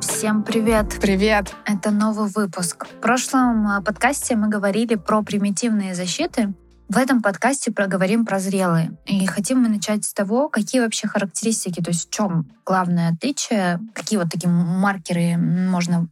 Всем привет! Привет! Это новый выпуск. В прошлом а, подкасте мы говорили про примитивные защиты. В этом подкасте проговорим про зрелые. И хотим мы начать с того, какие вообще характеристики, то есть в чем главное отличие, какие вот такие маркеры можно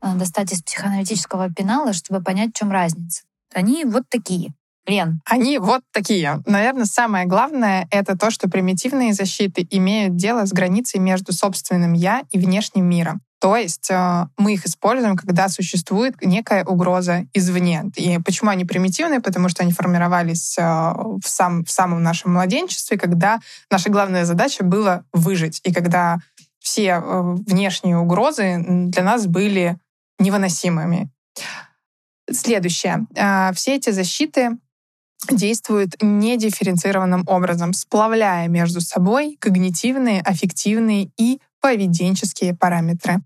а, достать из психоаналитического пенала, чтобы понять, в чем разница. Они вот такие. Лен. Они вот такие. Наверное, самое главное — это то, что примитивные защиты имеют дело с границей между собственным «я» и внешним миром. То есть э, мы их используем, когда существует некая угроза извне. И почему они примитивные? Потому что они формировались э, в, сам, в самом нашем младенчестве, когда наша главная задача была выжить. И когда все э, внешние угрозы для нас были невыносимыми. Следующее. Все эти защиты действуют недифференцированным образом, сплавляя между собой когнитивные, аффективные и поведенческие параметры.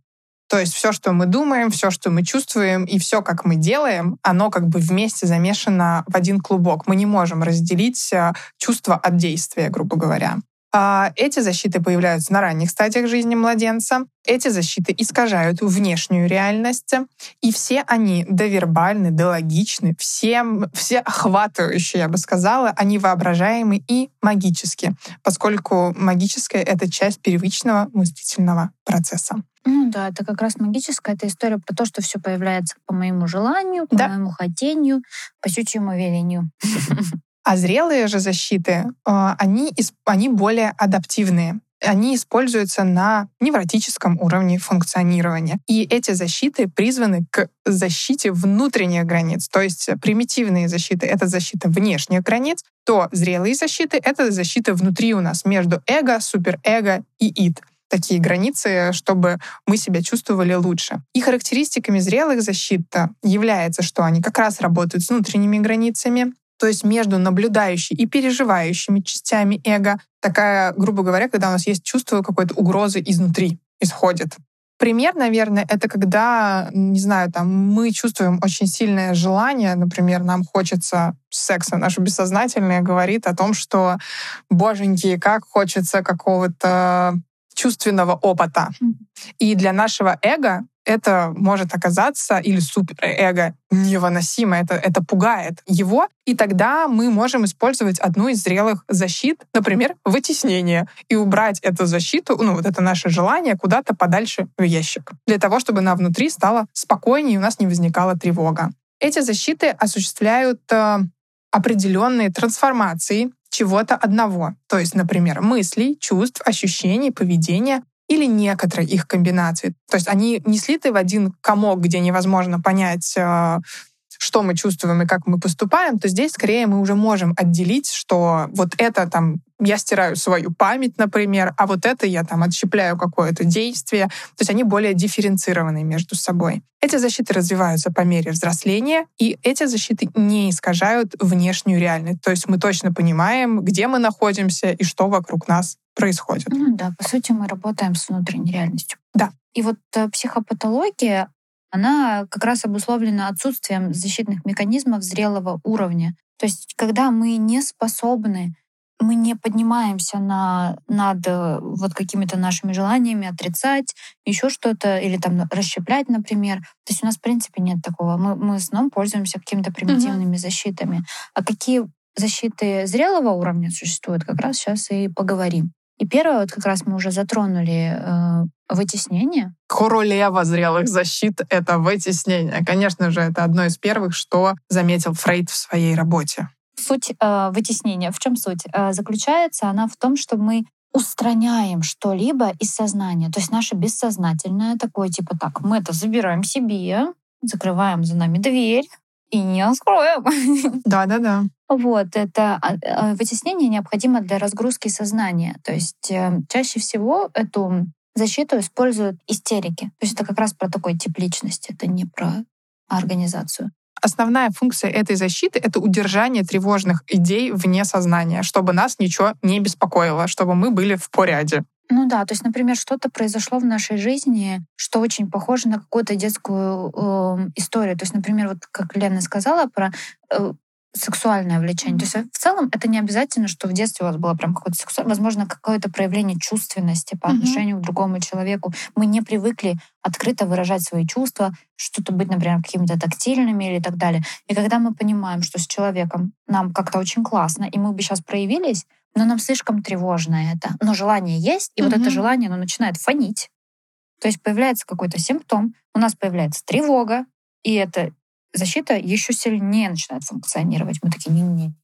То есть все, что мы думаем, все, что мы чувствуем и все, как мы делаем, оно как бы вместе замешано в один клубок. Мы не можем разделить э, чувство от действия, грубо говоря. А, эти защиты появляются на ранних стадиях жизни младенца. Эти защиты искажают внешнюю реальность, и все они довербальны, дологичны, все, все охватывающие, я бы сказала, они воображаемы и магические, поскольку магическое — это часть первичного мыслительного процесса. Ну да, это как раз магическая, это история про то, что все появляется по моему желанию, по да. моему хотению, по щучьему велению. А зрелые же защиты, а, они, они более адаптивные они используются на невротическом уровне функционирования. И эти защиты призваны к защите внутренних границ. То есть примитивные защиты — это защита внешних границ, то зрелые защиты — это защита внутри у нас между эго, суперэго и ид такие границы, чтобы мы себя чувствовали лучше. И характеристиками зрелых защит является, что они как раз работают с внутренними границами, то есть между наблюдающей и переживающими частями эго. Такая, грубо говоря, когда у нас есть чувство какой-то угрозы изнутри исходит. Пример, наверное, это когда, не знаю, там мы чувствуем очень сильное желание, например, нам хочется секса, наше бессознательное говорит о том, что, боженьки, как хочется какого-то чувственного опыта. И для нашего эго это может оказаться, или суперэго, невыносимо, это, это пугает его, и тогда мы можем использовать одну из зрелых защит, например, вытеснение, и убрать эту защиту, ну вот это наше желание куда-то подальше в ящик, для того, чтобы нам внутри стало спокойнее, и у нас не возникала тревога. Эти защиты осуществляют э, определенные трансформации чего-то одного. То есть, например, мыслей, чувств, ощущений, поведения или некоторые их комбинации. То есть они не слиты в один комок, где невозможно понять, э, что мы чувствуем и как мы поступаем, то здесь скорее мы уже можем отделить, что вот это там я стираю свою память, например, а вот это я там отщепляю какое-то действие. То есть они более дифференцированы между собой. Эти защиты развиваются по мере взросления, и эти защиты не искажают внешнюю реальность. То есть мы точно понимаем, где мы находимся и что вокруг нас происходит. Ну да, по сути, мы работаем с внутренней реальностью. Да. И вот э, психопатология, она как раз обусловлена отсутствием защитных механизмов зрелого уровня. То есть, когда мы не способны мы не поднимаемся на, над э, вот какими-то нашими желаниями, отрицать, еще что-то, или там расщеплять, например. То есть у нас, в принципе, нет такого. Мы, мы основном пользуемся какими-то примитивными mm-hmm. защитами. А какие защиты зрелого уровня существуют, как раз сейчас и поговорим. И первое, вот как раз мы уже затронули э, вытеснение. Королева зрелых защит — это вытеснение. Конечно же, это одно из первых, что заметил Фрейд в своей работе. Суть э, вытеснения, в чем суть? Э, заключается она в том, что мы устраняем что-либо из сознания. То есть наше бессознательное такое, типа так, мы это забираем себе, закрываем за нами дверь и не откроем. Да-да-да. Вот, это а, а, вытеснение необходимо для разгрузки сознания. То есть э, чаще всего эту защиту используют истерики. То есть это как раз про такой тип личности, это не про организацию. Основная функция этой защиты — это удержание тревожных идей вне сознания, чтобы нас ничего не беспокоило, чтобы мы были в порядке. Ну да, то есть, например, что-то произошло в нашей жизни, что очень похоже на какую-то детскую э, историю. То есть, например, вот как Лена сказала про э, сексуальное влечение. Mm-hmm. То есть в целом это не обязательно, что в детстве у вас было прям какое-то сексуальное, возможно, какое-то проявление чувственности по отношению mm-hmm. к другому человеку. Мы не привыкли открыто выражать свои чувства, что-то быть, например, какими-то тактильными или так далее. И когда мы понимаем, что с человеком нам как-то очень классно, и мы бы сейчас проявились, но нам слишком тревожно это. Но желание есть, и mm-hmm. вот это желание, оно начинает фонить. То есть появляется какой-то симптом, у нас появляется тревога, и эта защита еще сильнее начинает функционировать. Мы такие, не-не.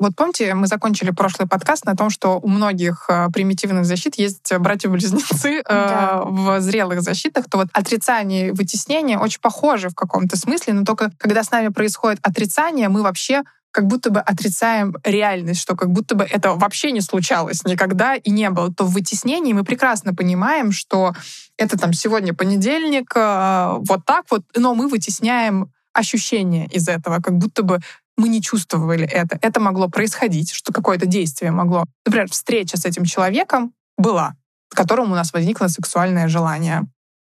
Вот помните, мы закончили прошлый подкаст на том, что у многих э, примитивных защит есть братья-близнецы э, да. в зрелых защитах, то вот отрицание и вытеснение очень похожи в каком-то смысле, но только когда с нами происходит отрицание, мы вообще как будто бы отрицаем реальность, что как будто бы это вообще не случалось никогда и не было, то в вытеснении мы прекрасно понимаем, что это там сегодня понедельник, э, вот так вот, но мы вытесняем ощущение из этого, как будто бы мы не чувствовали это. Это могло происходить, что какое-то действие могло. Например, встреча с этим человеком была, в котором у нас возникло сексуальное желание.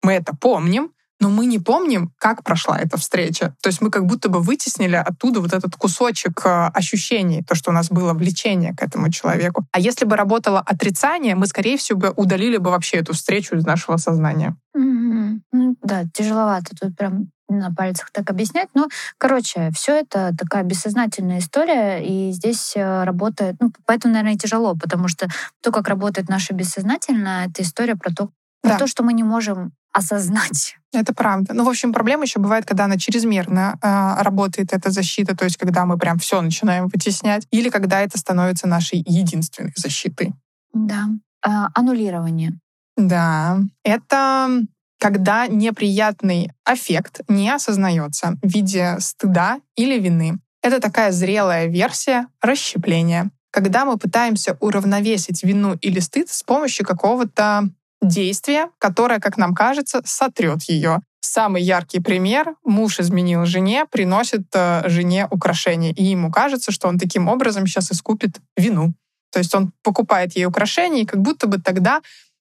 Мы это помним, но мы не помним, как прошла эта встреча. То есть мы как будто бы вытеснили оттуда вот этот кусочек э, ощущений, то, что у нас было влечение к этому человеку. А если бы работало отрицание, мы, скорее всего, бы удалили бы вообще эту встречу из нашего сознания. Mm-hmm. Ну, да, тяжеловато тут прям на пальцах так объяснять. Но, короче, все это такая бессознательная история, и здесь э, работает, ну, поэтому, наверное, тяжело, потому что то, как работает наше бессознательное, это история про то, да. то, что мы не можем осознать. Это правда. Ну, в общем, проблема еще бывает, когда она чрезмерно э, работает, эта защита, то есть когда мы прям все начинаем вытеснять, или когда это становится нашей единственной защитой. Да. А, аннулирование. Да. Это когда неприятный аффект не осознается в виде стыда или вины. Это такая зрелая версия расщепления, когда мы пытаемся уравновесить вину или стыд с помощью какого-то действия, которое, как нам кажется, сотрет ее. Самый яркий пример — муж изменил жене, приносит э, жене украшения, и ему кажется, что он таким образом сейчас искупит вину. То есть он покупает ей украшения, и как будто бы тогда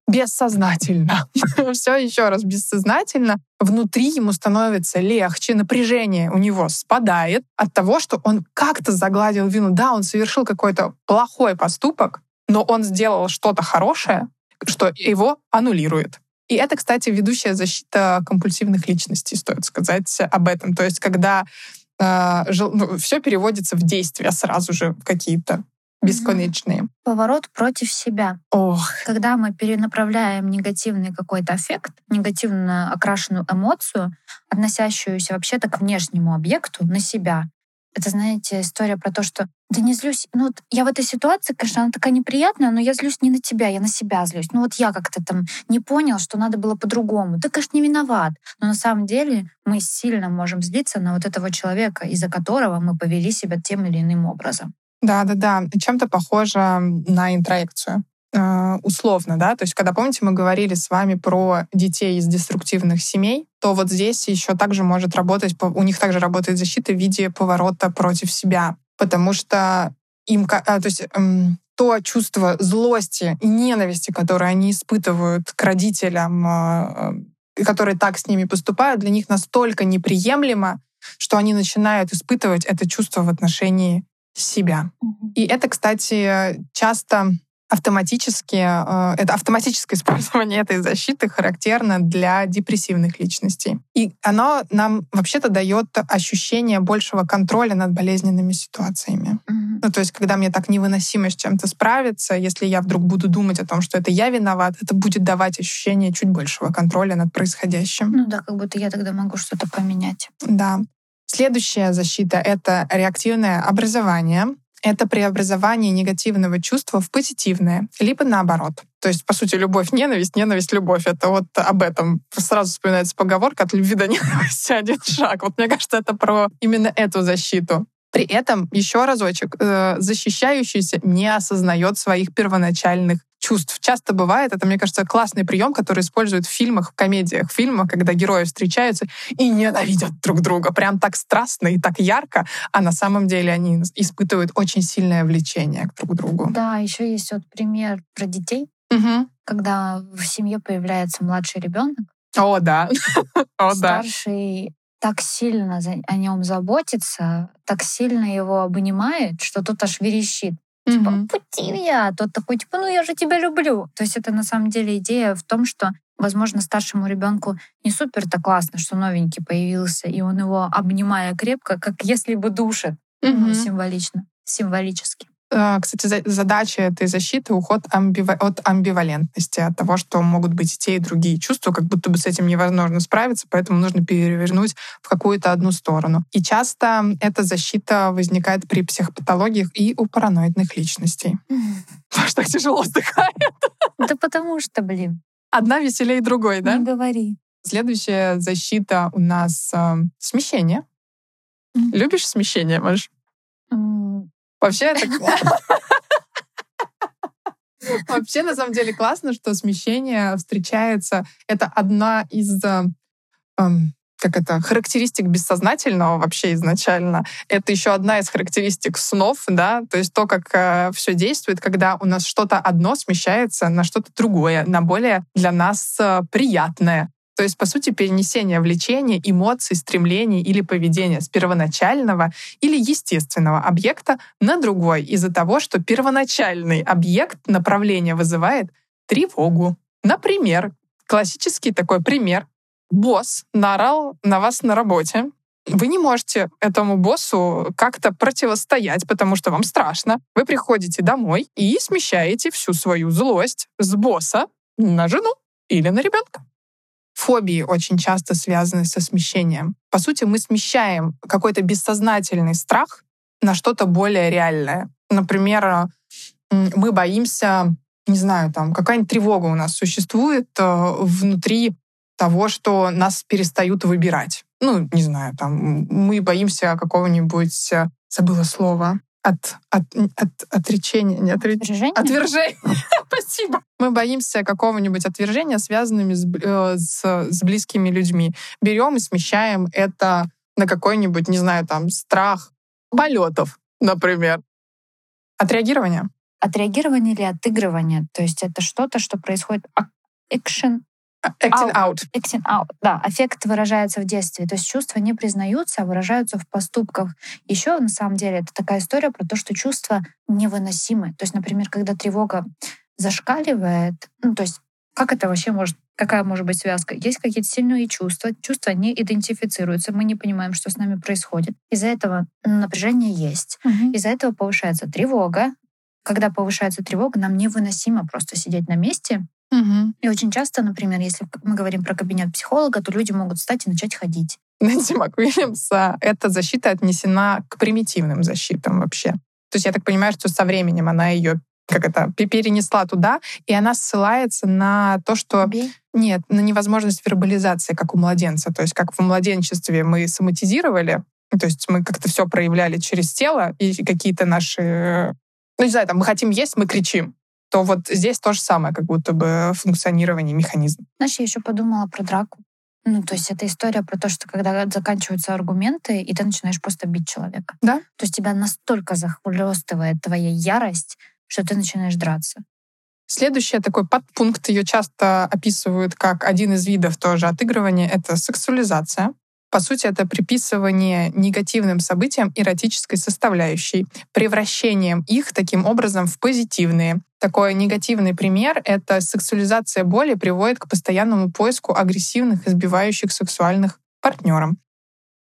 бессознательно. Все еще раз бессознательно. Внутри ему становится легче, напряжение у него спадает от того, что он как-то загладил вину. Да, он совершил какой-то плохой поступок, но он сделал что-то хорошее, что его аннулирует. И это, кстати, ведущая защита компульсивных личностей, стоит сказать об этом. То есть, когда э, ну, все переводится в действия сразу же, какие-то бесконечные. Поворот против себя. Ох. Когда мы перенаправляем негативный какой-то эффект, негативно окрашенную эмоцию, относящуюся вообще-то к внешнему объекту, на себя. Это, знаете, история про то, что да не злюсь. Ну вот я в этой ситуации, конечно, она такая неприятная, но я злюсь не на тебя, я на себя злюсь. Ну вот я как-то там не понял, что надо было по-другому. Ты, конечно, не виноват. Но на самом деле мы сильно можем злиться на вот этого человека, из-за которого мы повели себя тем или иным образом. Да, да, да. Чем-то похоже на интроекцию условно, да, то есть когда, помните, мы говорили с вами про детей из деструктивных семей, то вот здесь еще также может работать, у них также работает защита в виде поворота против себя, потому что им, э, то есть эм, то чувство злости и ненависти, которое они испытывают к родителям, э, которые так с ними поступают, для них настолько неприемлемо, что они начинают испытывать это чувство в отношении себя. И это, кстати, часто автоматически, э, это автоматическое использование этой защиты характерно для депрессивных личностей. И оно нам вообще-то дает ощущение большего контроля над болезненными ситуациями. Mm-hmm. Ну, то есть, когда мне так невыносимо с чем-то справиться, если я вдруг буду думать о том, что это я виноват, это будет давать ощущение чуть большего контроля над происходящим. Ну да, как будто я тогда могу что-то поменять. Да. Следующая защита — это реактивное образование. Это преобразование негативного чувства в позитивное, либо наоборот. То есть, по сути, любовь, ненависть, ненависть, любовь. Это вот об этом сразу вспоминается поговорка «от любви до ненависти один шаг». Вот мне кажется, это про именно эту защиту. При этом, еще разочек, э, защищающийся не осознает своих первоначальных чувств. Часто бывает, это, мне кажется, классный прием, который используют в фильмах, в комедиях, в фильмах, когда герои встречаются и ненавидят друг друга. Прям так страстно и так ярко, а на самом деле они испытывают очень сильное влечение к друг другу. Да, еще есть вот пример про детей, угу. когда в семье появляется младший ребенок. О, да. О. Старший так сильно о нем заботится, так сильно его обнимает, что тот аж верещит. Типа, Мгм. пути меня. Тот такой, типа, ну я же тебя люблю. То есть это на самом деле идея в том, что, возможно, старшему ребенку не супер-то классно, что новенький появился, и он его, обнимая крепко, как если бы душит. Ну, Мгм. символично, символически. А, Кстати, за- задача этой защиты — уход амбива- от амбивалентности, от того, что могут быть и те, и другие чувства, как будто бы с этим невозможно справиться, поэтому нужно перевернуть в какую-то одну сторону. И часто эта защита возникает при психопатологиях и у параноидных личностей. Аж так тяжело вздыхает. Да потому что, блин, Одна веселее другой, да? не говори. Следующая защита у нас э, смещение. Любишь смещение, Маш? Вообще это... Вообще, на самом деле, классно, что смещение встречается. Это одна из э, эм, как это, характеристик бессознательного вообще изначально. Это еще одна из характеристик снов, да, то есть то, как все действует, когда у нас что-то одно смещается на что-то другое, на более для нас э, приятное. То есть, по сути, перенесение влечения, эмоций, стремлений или поведения с первоначального или естественного объекта на другой из-за того, что первоначальный объект направления вызывает тревогу. Например, классический такой пример. Босс наорал на вас на работе. Вы не можете этому боссу как-то противостоять, потому что вам страшно. Вы приходите домой и смещаете всю свою злость с босса на жену или на ребенка. Фобии очень часто связаны со смещением. По сути, мы смещаем какой-то бессознательный страх на что-то более реальное. Например, м, мы боимся, не знаю, там какая-нибудь тревога у нас существует э, внутри того, что нас перестают выбирать. Ну, не знаю, там мы боимся какого-нибудь, э, забыла слово, от, от, от отречения, не отречения, Отвержение? Отвержение. Спасибо. Мы боимся какого-нибудь отвержения, связанными с, э, с, с близкими людьми. Берем и смещаем это на какой-нибудь, не знаю, там, страх полетов, например. Отреагирование. Отреагирование или отыгрывание. То есть это что-то, что происходит а- action, Acting out. acting out. Да, аффект выражается в детстве. То есть чувства не признаются, а выражаются в поступках. Еще на самом деле это такая история про то, что чувства невыносимы. То есть, например, когда тревога зашкаливает, ну, то есть как это вообще может, какая может быть связка? Есть какие-то сильные чувства, чувства не идентифицируются, мы не понимаем, что с нами происходит. Из-за этого напряжение есть. Из-за этого повышается тревога. Когда повышается тревога, нам невыносимо просто сидеть на месте. Мгм. И очень часто, например, если мы говорим про кабинет психолога, то люди могут встать и начать ходить. Нэнси МакУильямс, а, эта защита отнесена к примитивным защитам вообще. То есть я так понимаю, что со временем она ее как это, пе- перенесла туда, и она ссылается на то, что Бей. нет, на невозможность вербализации, как у младенца. То есть как в младенчестве мы соматизировали, то есть мы как-то все проявляли через тело, и какие-то наши... Ну, не знаю, там, мы хотим есть, мы кричим. То вот здесь то же самое, как будто бы функционирование механизма. Знаешь, я еще подумала про драку. Ну, то есть это история про то, что когда заканчиваются аргументы, и ты начинаешь просто бить человека. Да. То есть тебя настолько захлестывает твоя ярость, что ты начинаешь драться. Следующий такой подпункт, ее часто описывают как один из видов тоже отыгрывания, это сексуализация. По сути, это приписывание негативным событиям эротической составляющей, превращением их таким образом в позитивные. Такой негативный пример — это сексуализация боли приводит к постоянному поиску агрессивных, избивающих сексуальных партнеров.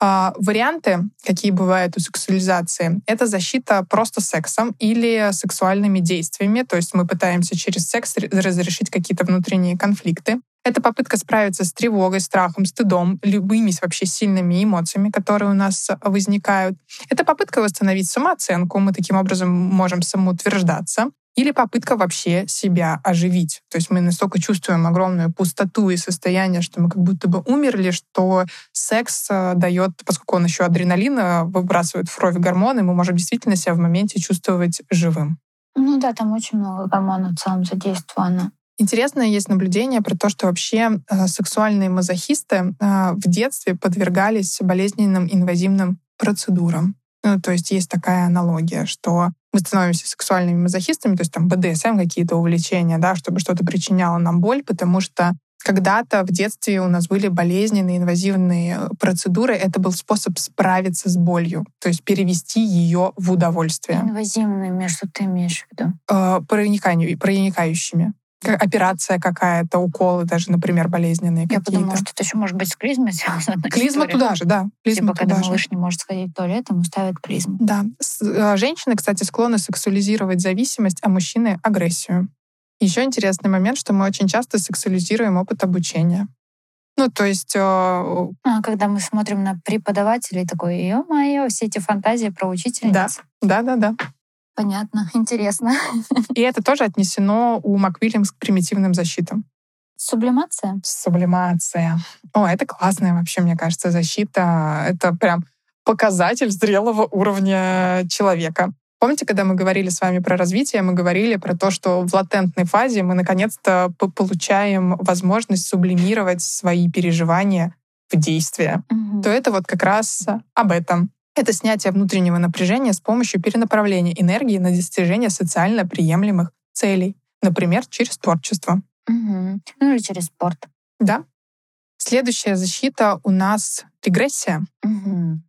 А, варианты, какие бывают у сексуализации, это защита просто сексом или сексуальными действиями. То есть мы пытаемся через секс ре- разрешить какие-то внутренние конфликты. Это попытка справиться с тревогой, страхом, стыдом, любыми вообще сильными эмоциями, которые у нас возникают. Это попытка восстановить самооценку. Мы таким образом можем самоутверждаться. Или попытка вообще себя оживить. То есть мы настолько чувствуем огромную пустоту и состояние, что мы как будто бы умерли, что секс э, дает, поскольку он еще адреналин э, выбрасывает в кровь гормоны, мы можем действительно себя в моменте чувствовать живым. Ну да, там очень много гормонов в целом задействовано. Интересно есть наблюдение про то, что вообще э, сексуальные мазохисты э, в детстве подвергались болезненным инвазивным процедурам. Ну, то есть есть такая аналогия, что мы становимся сексуальными мазохистами, то есть там БДСМ какие-то увлечения, да, чтобы что-то причиняло нам боль, потому что Когда-то в детстве у нас были болезненные инвазивные э, процедуры. Это был способ справиться с болью, то есть перевести ее в удовольствие. Инвазивными, что ты имеешь в виду? Э, проникающими операция какая-то, уколы даже, например, болезненные Я подумала, что это еще может быть с клизмой связано. Клизма история. туда же, да. Клизма Типа, когда туда же. малыш не может сходить в туалет, ему ставят клизму. Да. Э, Женщины, кстати, склонны сексуализировать зависимость, а мужчины — агрессию. Еще интересный момент, что мы очень часто сексуализируем опыт обучения. Ну, то есть, э, А когда мы смотрим на преподавателей, такой, ё-моё, все эти фантазии про учительниц. да-да-да. Понятно, интересно. И это тоже отнесено у МакВильямс к примитивным защитам. Сублимация? Сублимация. О, это классная вообще, мне кажется, защита. Это прям показатель зрелого уровня человека. Помните, когда мы говорили с вами про развитие, мы говорили про то, что в латентной фазе мы наконец-то получаем возможность сублимировать свои переживания в действие. Мгм. То это вот как раз об этом. Это снятие внутреннего напряжения с помощью перенаправления энергии на достижение социально приемлемых целей, например, через творчество. Мгм. Ну или через спорт. Да. Следующая защита у нас регрессия.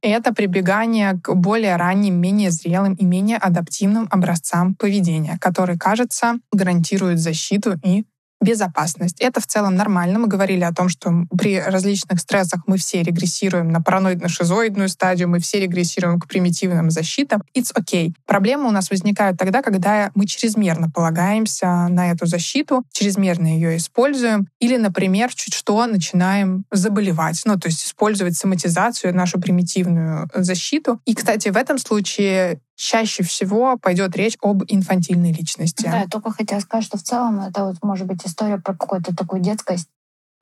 И это прибегание к более ранним, менее зрелым и менее адаптивным образцам поведения, которые, кажется, гарантируют защиту и безопасность. Это в целом нормально. Мы говорили о том, что при различных стрессах мы все регрессируем на параноидно-шизоидную стадию, мы все регрессируем к примитивным защитам. It's okay. Проблемы у нас возникают тогда, когда мы чрезмерно полагаемся на эту защиту, чрезмерно ее используем, или, например, чуть что начинаем заболевать, ну, то есть использовать соматизацию, нашу примитивную защиту. И, кстати, в этом случае чаще всего пойдет речь об инфантильной личности. Да, я только хотела сказать, что в целом это вот может быть история про какую-то такую детскость.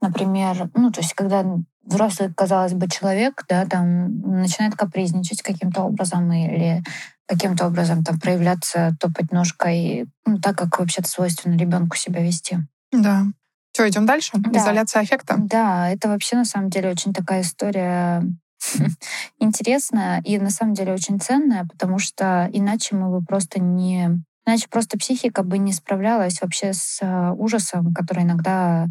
Например, ну, то есть когда взрослый, казалось бы, человек, да, там начинает капризничать каким-то образом или каким-то образом там проявляться, топать ножкой, ну, так как вообще-то свойственно ребенку себя вести. Да. Что, идем дальше? Да. Изоляция аффекта. Да, это вообще на самом деле очень такая история интересная и на самом деле очень ценная, потому что иначе мы бы просто не... Иначе просто психика бы не справлялась вообще с э, ужасом, который иногда...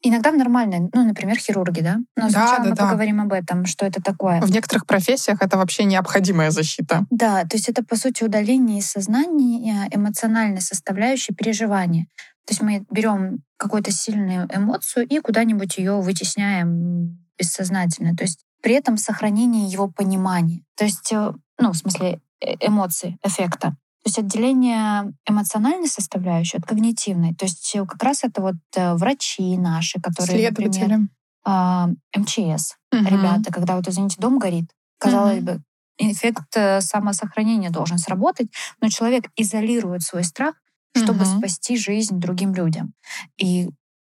Иногда в нормальной, ну, например, хирурги, да? Но Да, сначала да, мы да. поговорим об этом, что это такое. В некоторых профессиях это вообще необходимая защита. Да, то есть это, по сути, удаление из сознания эмоциональной составляющей переживания. То есть мы берем какую-то сильную эмоцию и куда-нибудь ее вытесняем бессознательно. То есть при этом сохранение его понимания. То есть, э, ну, в смысле э, эмоций, эффекта. То есть отделение эмоциональной составляющей от когнитивной. То есть э, как раз это вот врачи наши, которые, например, а, МЧС, Мгм. ребята, когда вот, извините, дом горит, казалось Мгм. бы, эффект самосохранения должен сработать, но человек изолирует свой страх, чтобы Мгм. спасти жизнь другим людям. И,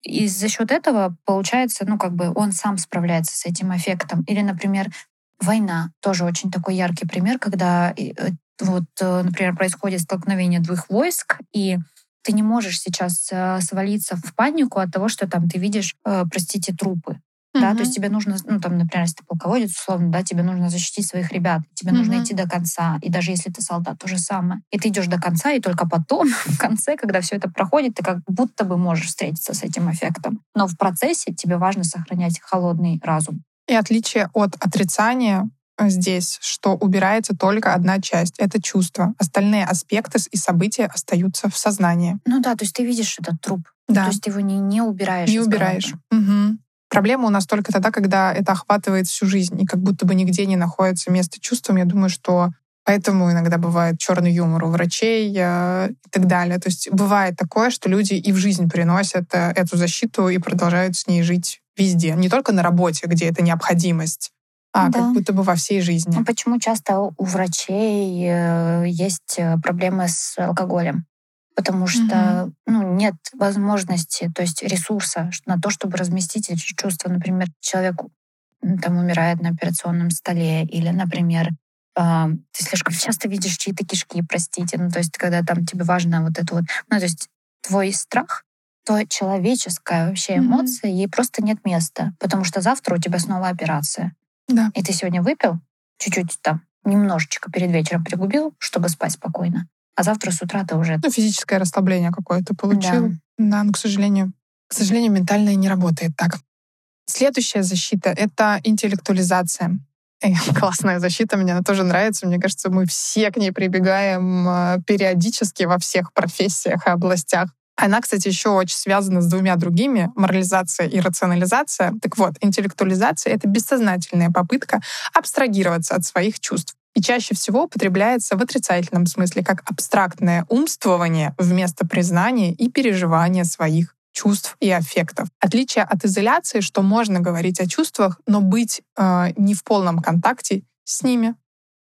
и за счет этого получается, ну, как бы он сам справляется с этим эффектом. Или, например, война. Тоже очень такой яркий пример, когда э, вот, э, например, происходит столкновение двух войск, и ты не можешь сейчас э, свалиться в панику от того, что там ты видишь, простите, трупы. Да, Мгм. то есть тебе нужно, ну, там, например, если ты полководец, условно, да, тебе нужно защитить своих ребят, тебе нужно Мгм. идти до конца. И даже если ты солдат, то же самое. И ты идешь до конца, и только потом, в конце, когда все это проходит, ты как будто бы можешь встретиться с этим эффектом. Но в процессе тебе важно сохранять холодный разум. И отличие от отрицания здесь, что убирается только одна часть — это чувство. Остальные аспекты и события остаются в сознании. Ну да, то есть ты видишь этот труп. Да, То есть ты его не, не убираешь. не убираешь. головы. Проблема у нас только тогда, когда это охватывает всю жизнь, и как будто бы нигде не находится место чувствам. Я думаю, что поэтому иногда бывает черный юмор у врачей э, и так далее. То есть бывает такое, что люди и в жизнь приносят э, эту защиту и продолжают с ней жить везде. Не только на работе, где это необходимость, а Да. как будто бы во всей жизни. Ну, почему часто у врачей э, есть э, проблемы с алкоголем? Потому что ну, нет возможности, то есть ресурса на то, чтобы разместить эти чувства. Например, человек там умирает на операционном столе, или, например, а, ты слишком часто видишь чьи-то кишки, простите. Ну, то есть, когда там тебе важно вот это вот... Ну, то есть, твой страх, то человеческая вообще эмоция, ей просто нет места. Потому что завтра у тебя снова операция. Да. И ты сегодня выпил, чуть-чуть там, немножечко перед вечером пригубил, чтобы спать спокойно. А завтра с утра ты уже... Ну, физическое расслабление какое-то получил. Да. Да, но, к сожалению, К сожалению, ментальная не работает так. Следующая защита — это интеллектуализация. Классная защита, мне она тоже нравится. Мне кажется, мы все к ней прибегаем э, периодически во всех профессиях и областях. Она, кстати, еще очень связана с двумя другими — морализация и рационализация. Так вот, интеллектуализация — это бессознательная попытка абстрагироваться от своих чувств. И чаще всего употребляется в отрицательном смысле как абстрактное умствование вместо признания и переживания своих чувств и аффектов. Отличие от изоляции, что можно говорить о чувствах, но быть э, не в полном контакте с ними.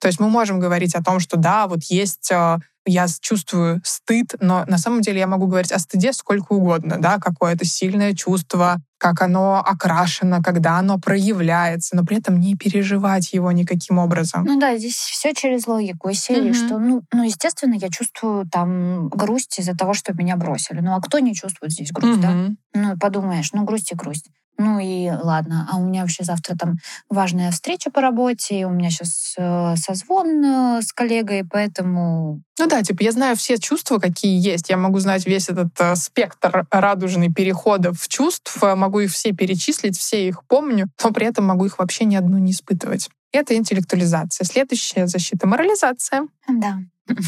То есть мы можем говорить о том, что да, вот есть э, я чувствую стыд, но на самом деле я могу говорить о стыде сколько угодно, да, какое-то сильное чувство, как оно окрашено, когда оно проявляется, но при этом не переживать его никаким образом. Ну да, здесь все через логику из серии, mm-hmm. что, ну, ну, естественно, я чувствую там грусть из-за того, что меня бросили. Ну а кто не чувствует здесь грусть, mm-hmm. да? Ну, подумаешь, ну, грусть и грусть. Ну и ладно, а у меня вообще завтра там важная встреча по работе, у меня сейчас э, созвон э, с коллегой, поэтому... Ну да, типа я знаю все чувства, какие есть. Я могу знать весь этот э, спектр радужный переходов чувств, э, могу их все перечислить, все их помню, но при этом могу их вообще ни одну не испытывать. Это интеллектуализация. Следующая защита — морализация. Да.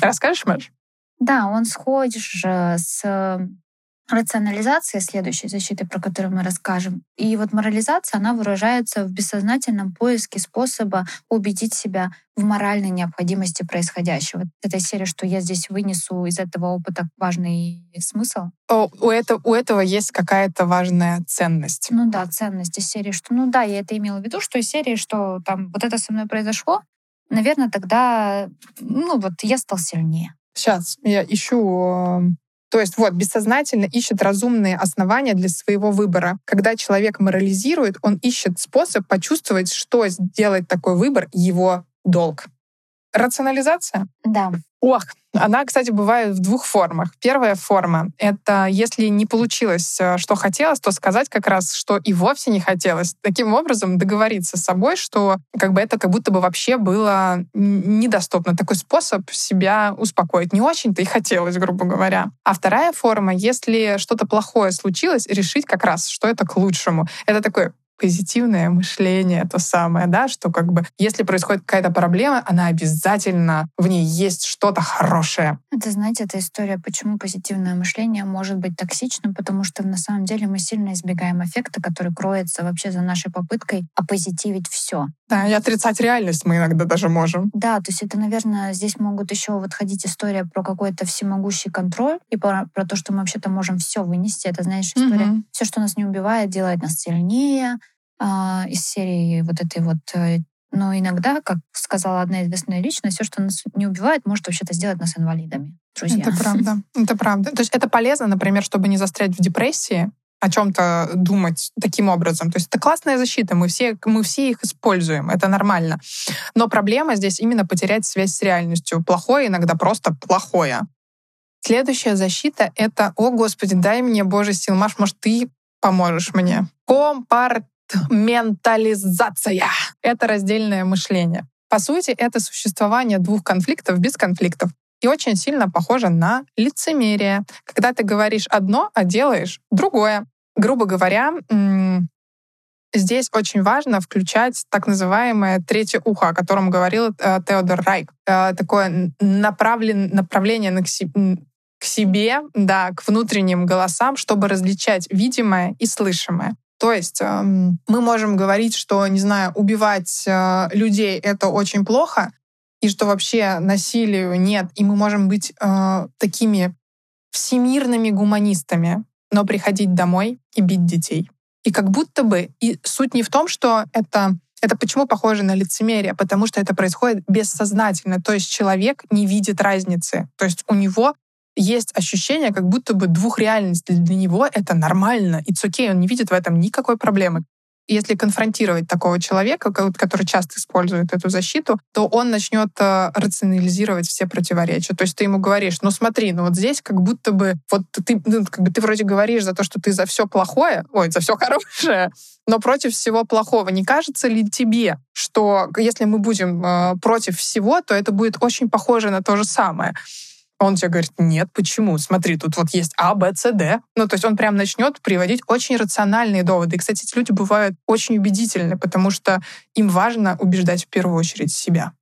Расскажешь, Маш? Да, он сходишь с рационализация следующей защиты, про которую мы расскажем. И вот морализация, она выражается в бессознательном поиске способа убедить себя в моральной необходимости происходящего. Эта серия, что я здесь вынесу из этого опыта важный смысл. О, у, этого, у этого есть какая-то важная ценность. Ну да, ценность из серии, что ну да, я это имела в виду, что из серии, что там вот это со мной произошло, наверное, тогда, ну вот я стал сильнее. Сейчас я ищу то есть вот бессознательно ищет разумные основания для своего выбора. Когда человек морализирует, он ищет способ почувствовать, что сделать такой выбор его долг. Рационализация? Да. Ох, она, кстати, бывает в двух формах. Первая форма — это если не получилось, э, что хотелось, то сказать как раз, что и вовсе не хотелось. Таким образом договориться с собой, что как бы это как будто бы вообще было недоступно. Такой способ себя успокоить. Не очень-то и хотелось, грубо говоря. А вторая форма, если что-то плохое случилось, решить как раз, что это к лучшему. Это такой позитивное мышление, то самое, да, что как бы если происходит какая-то проблема, она обязательно, в ней есть что-то хорошее. Это, знаете, эта история, почему позитивное мышление может быть токсичным, потому что на самом деле мы сильно избегаем эффекта, который кроется вообще за нашей попыткой опозитивить все. Да, и отрицать реальность мы иногда даже можем. Да, то есть это, наверное, здесь могут еще вот ходить история про какой-то всемогущий контроль и про, про то, что мы вообще-то можем все вынести. Это, знаешь, история, mm-hmm. все, что нас не убивает, делает нас сильнее, а, из серии вот этой вот э, но иногда, как сказала одна известная личность, все, что нас не убивает, может вообще-то сделать нас инвалидами, друзья. Это правда. Это правда. То есть это полезно, например, чтобы не застрять в депрессии, о чем-то думать таким образом. То есть это классная защита, мы все, мы все их используем, это нормально. Но проблема здесь именно потерять связь с реальностью. Плохое иногда просто плохое. Следующая защита — это «О, Господи, дай мне, Боже, сил, Маш, может, ты поможешь мне?» Компарт ментализация. Это раздельное мышление. По сути, это существование двух конфликтов без конфликтов. И очень сильно похоже на лицемерие, когда ты говоришь одно, а делаешь другое. Грубо говоря, здесь очень важно включать так называемое третье ухо, о котором говорил э, Теодор Райк. Э, такое направлен, направление на к, к себе, да, к внутренним голосам, чтобы различать видимое и слышимое. То есть э, мы можем говорить, что, не знаю, убивать э, людей — это очень плохо, и что вообще насилию нет, и мы можем быть э, такими всемирными гуманистами, но приходить домой и бить детей. И как будто бы, и суть не в том, что это это почему похоже на лицемерие? Потому что это происходит бессознательно. То есть человек не видит разницы. То есть у него есть ощущение, как будто бы двух реальностей. Для него это нормально. И okay, он не видит в этом никакой проблемы. Если конфронтировать такого человека, который часто использует эту защиту, то он начнет э, рационализировать все противоречия. То есть ты ему говоришь, ну смотри, ну вот здесь как будто бы вот ты, ну, как бы ты вроде говоришь за то, что ты за все плохое, ой, за все хорошее, но против всего плохого. Не кажется ли тебе, что если мы будем э, против всего, то это будет очень похоже на то же самое? Он тебе говорит, нет, почему? Смотри, тут вот есть А, Б, С, Д. Ну, то есть он прям начнет приводить очень рациональные доводы. И, кстати, эти люди бывают очень убедительны, потому что им важно убеждать в первую очередь себя.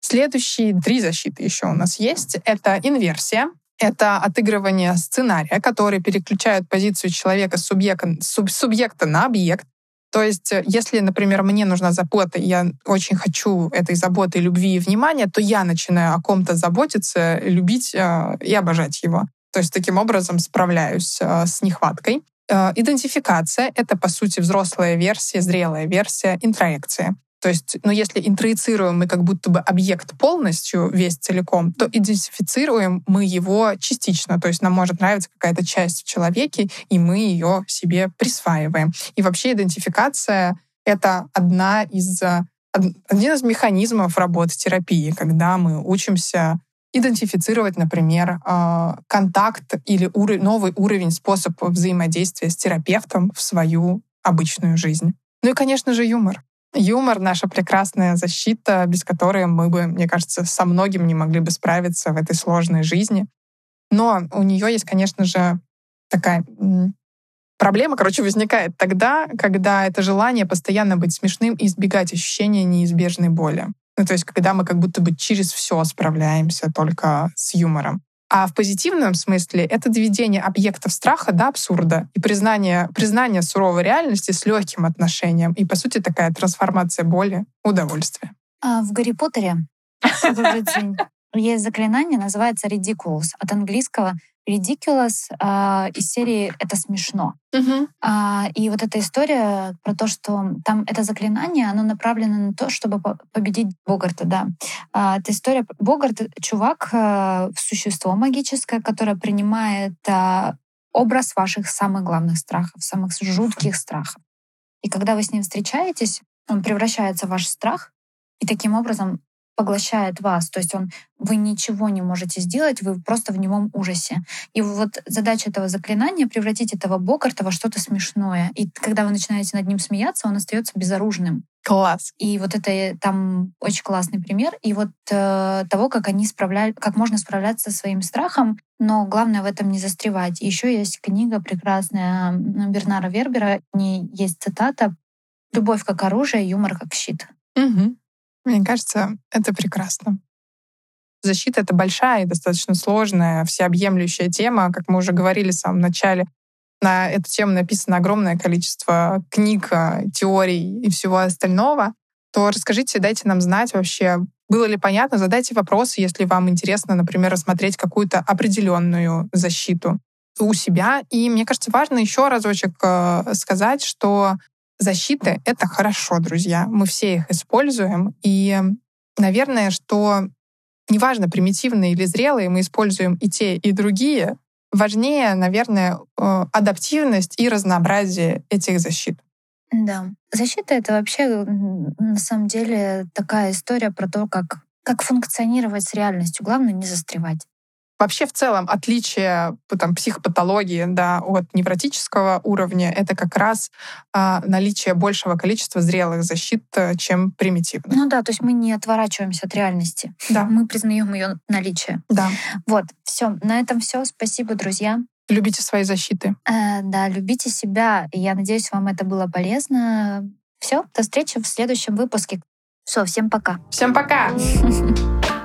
Следующие три защиты еще у нас есть. Это инверсия. Это отыгрывание сценария, который переключает позицию человека субъекта, суб, субъекта на объект. То есть, э, если, например, мне нужна забота, и я очень хочу этой заботы, любви и внимания, то я начинаю о ком-то заботиться, любить э, и обожать его. То есть таким образом справляюсь э, с нехваткой. Э, идентификация — это, по сути, взрослая версия, зрелая версия интроекции. То есть, ну, если интроицируем мы как будто бы объект полностью, весь целиком, то идентифицируем мы его частично. То есть нам может нравиться какая-то часть в человеке, и мы ее себе присваиваем. И вообще идентификация — это одна из, один из механизмов работы терапии, когда мы учимся идентифицировать, например, а, контакт или новый уровень, способ взаимодействия с терапевтом в свою обычную жизнь. Ну и, конечно же, юмор. Юмор — наша прекрасная защита, без которой мы бы, мне кажется, со многим не могли бы справиться в этой сложной жизни. Но у нее есть, конечно же, такая проблема, короче, возникает тогда, когда это желание постоянно быть смешным и избегать ощущения неизбежной боли. Ну, то есть, когда мы как будто бы через все справляемся только с юмором. А в позитивном смысле это доведение объектов страха до абсурда и признание, признание суровой реальности с легким отношением. И, по сути, такая трансформация боли в удовольствие. А в Гарри Поттере есть заклинание, называется ridiculous, от английского ridiculous э, из серии «Это смешно». Uh-huh. А, и вот эта история про то, что там это заклинание, оно направлено на то, чтобы победить Богарта, да. А, эта история... Богарт — чувак, э, существо магическое, которое принимает э, образ ваших самых главных страхов, самых жутких страхов. И когда вы с ним встречаетесь, он превращается в ваш страх, и таким образом поглощает вас. То есть он, вы ничего не можете сделать, вы просто в немом ужасе. И вот задача этого заклинания — превратить этого Богарта во что-то смешное. И когда вы начинаете над ним смеяться, он остается безоружным. Класс. И вот это э, там очень классный пример. И вот э, того, как они справляют, как можно справляться со своим страхом, но главное в этом не застревать. Еще есть книга прекрасная Бернара Вербера, в ней есть цитата «Любовь как оружие, юмор как щит». Угу. Мне кажется, это прекрасно. Защита — это большая и достаточно сложная, всеобъемлющая тема. Как мы уже говорили в самом начале, на эту тему написано огромное количество книг, а, теорий и всего остального. То расскажите, дайте нам знать вообще, было ли понятно, задайте вопросы, если вам интересно, например, рассмотреть какую-то определенную защиту у себя. И мне кажется, важно еще разочек э, сказать, что Защиты — это хорошо, друзья. Мы все их используем. И, наверное, что неважно, примитивные или зрелые, мы используем и те, и другие. Важнее, наверное, э, адаптивность и разнообразие этих защит. Да. Защита — это вообще, на самом деле, такая история про то, как, как функционировать с реальностью. Главное — не застревать. Вообще, в целом, отличие там, психопатологии да, от невротического уровня — это как раз а, наличие большего количества зрелых защит, э, чем примитивных. Ну да, то есть мы не отворачиваемся от реальности. Да. Мы признаем ее наличие. Да. Вот, все. На этом все. Спасибо, друзья. Любите свои защиты. Э, да, любите себя. Я надеюсь, вам это было полезно. Все, до встречи в следующем выпуске. Все, всем пока. Всем пока.